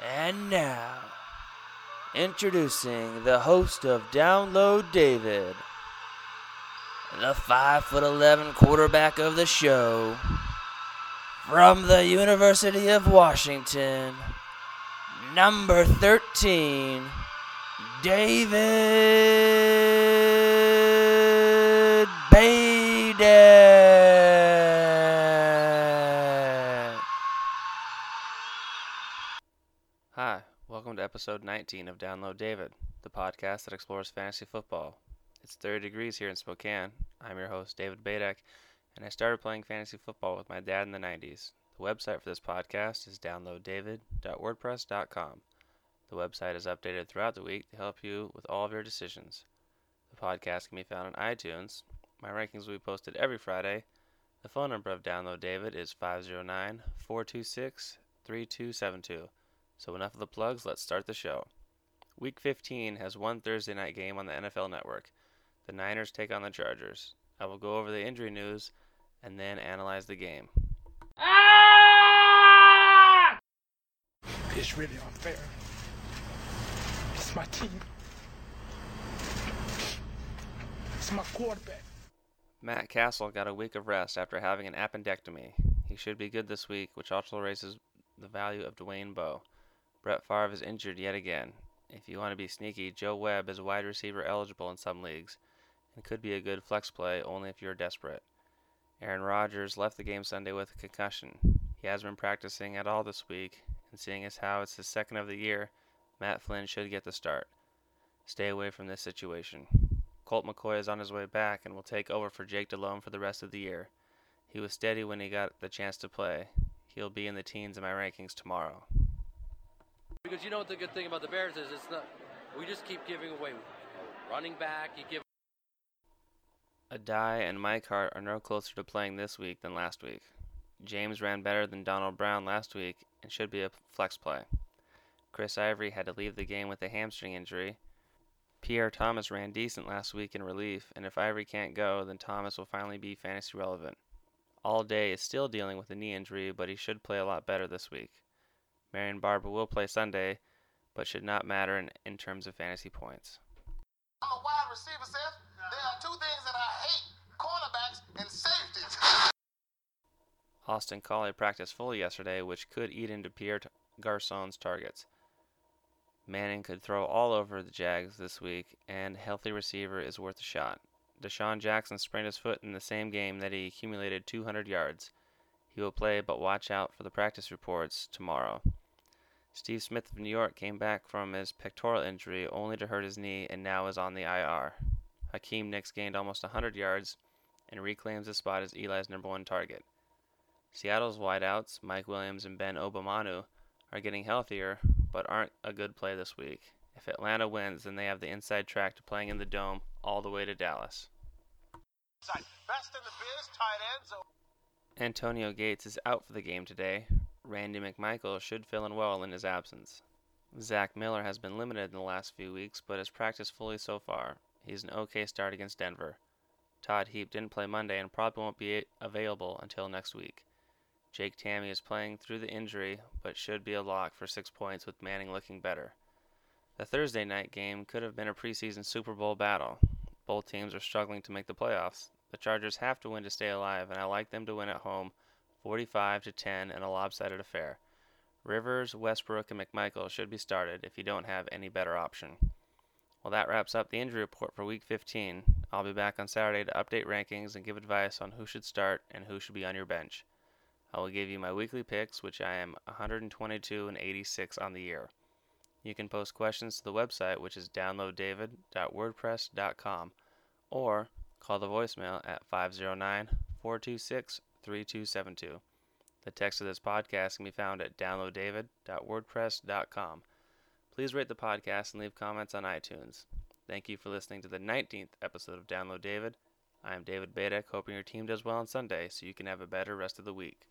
And now, introducing the host of Download David, the 5'11 quarterback of the show, from the University of Washington, number 13, David episode 19 of Download David, the podcast that explores fantasy football. It's 30 degrees here in Spokane. I'm your host, David Badak, and I started playing fantasy football with my dad in the 90s. The website for this podcast is downloaddavid.wordpress.com. The website is updated throughout the week to help you with all of your decisions. The podcast can be found on iTunes. My rankings will be posted every Friday. The phone number of Download David is 509 426 3272. So, enough of the plugs, let's start the show. Week 15 has one Thursday night game on the NFL Network. The Niners take on the Chargers. I will go over the injury news and then analyze the game. Ah! It's really unfair. It's my team. It's my quarterback. Matt Cassel got a week of rest after having an appendectomy. He should be good this week, which also raises the value of Dwayne Bowe. Brett Favre is injured yet again. If you want to be sneaky, Joe Webb is wide receiver eligible in some leagues and could be a good flex play only if you're desperate. Aaron Rodgers left the game Sunday with a concussion. He has been practicing at all this week, and seeing as how it's his second of the year, Matt Flynn should get the start. Stay away from this situation. Colt McCoy is on his way back and will take over for Jake Delhomme for the rest of the year. He was steady when he got the chance to play. He'll be in the teens in my rankings tomorrow. Because you know what the good thing about the Bears is, it's not. We just keep giving away running back. You give Addai and Mike Hart are no closer to playing this week than last week. James ran better than Donald Brown last week and should be a flex play. Chris Ivory had to leave the game with a hamstring injury. Pierre Thomas ran decent last week in relief, and if Ivory can't go, then Thomas will finally be fantasy relevant. All Day is still dealing with a knee injury, but he should play a lot better this week. Marion Barber will play Sunday, but should not matter in, in terms of fantasy points. I'm a wide receiver, Seth. There are two things that I hate cornerbacks and safeties. Austin Collie practiced fully yesterday, which could eat into Pierre Garcon's targets. Manning could throw all over the Jags this week, and healthy receiver is worth a shot. DeSean Jackson sprained his foot in the same game that he accumulated 200 yards. He will play, but watch out for the practice reports tomorrow. Steve Smith of New York came back from his pectoral injury only to hurt his knee and now is on the IR. Hakeem Nicks gained almost 100 yards and reclaims his spot as Eli's number one target. Seattle's wideouts, Mike Williams and Ben Obomanu, are getting healthier, but aren't a good play this week. If Atlanta wins, then they have the inside track to playing in the dome all the way to Dallas. Best in the biz. Antonio Gates is out for the game today. Randy McMichael should fill in well in his absence. Zach Miller has been limited in the last few weeks, but has practiced fully so far. He's an okay start against Denver. Todd Heap didn't play Monday and probably won't be available until next week. Jake Tamme is playing through the injury, but should be a lock for six points with Manning looking better. The Thursday night game could have been a preseason Super Bowl battle. Both teams are struggling to make the playoffs. The Chargers have to win to stay alive, and I like them to win at home 45 to 10 in a lopsided affair. Rivers, Westbrook, and McMichael should be started if you don't have any better option. Well, that wraps up the injury report for Week 15. I'll be back on Saturday to update rankings and give advice on who should start and who should be on your bench. I will give you my weekly picks, which I am 122 and 86 on the year. You can post questions to the website, which is downloaddavid.wordpress.com, or call the voicemail at 509 426 3272. The text of this podcast can be found at downloaddavid.wordpress.com. Please rate the podcast and leave comments on iTunes. Thank you for listening to the 19th episode of Download David. I am David Badak, hoping your team does well on Sunday so you can have a better rest of the week.